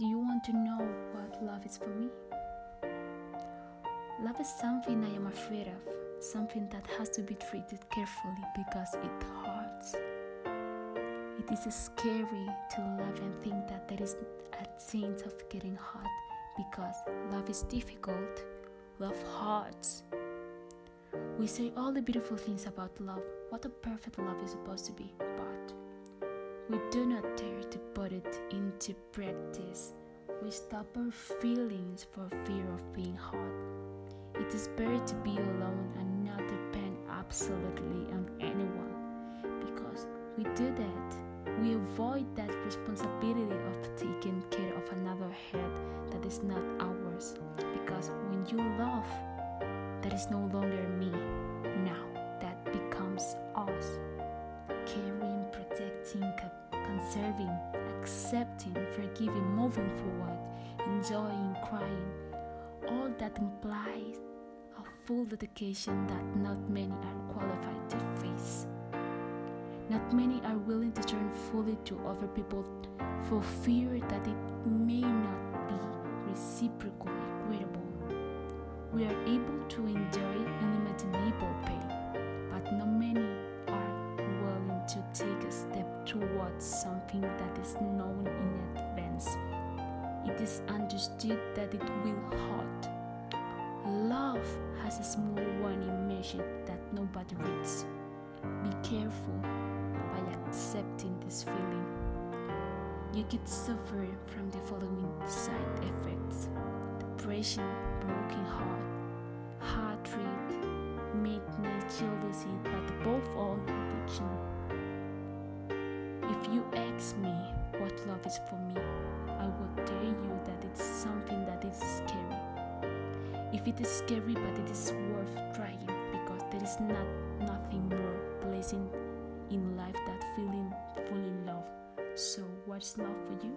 Do you want to know what love is for me? Love is something I am afraid of, something that has to be treated carefully because it hurts. It is scary to love and think that there is a chance of getting hurt because love is difficult, love hurts. We say all the beautiful things about love, what a perfect love is supposed to be, we do not dare to put it into practice. We stop our feelings for fear of being hurt. It is better to be alone and not depend absolutely on anyone because we do that. We avoid that responsibility of taking care of another head that is not ours because when you love, that is no longer me. Now that becomes us. Caring, protecting, conserving, accepting, forgiving, moving forward, enjoying, crying. All that implies a full dedication that not many are qualified to face. Not many are willing to turn fully to other people for fear that it may not be reciprocally equitable. We are able to enjoy towards something that is known in advance. It is understood that it will hurt. Love has a small warning measure that nobody reads. Be careful by accepting this feeling. You could suffer from the following side effects depression, broken heart, heart rate, madness, jealousy, but If you ask me what love is for me, I will tell you that it's something that is scary. If it is scary, but it is worth trying because there is not nothing more pleasant in life than feeling fully loved. So, what's love for you?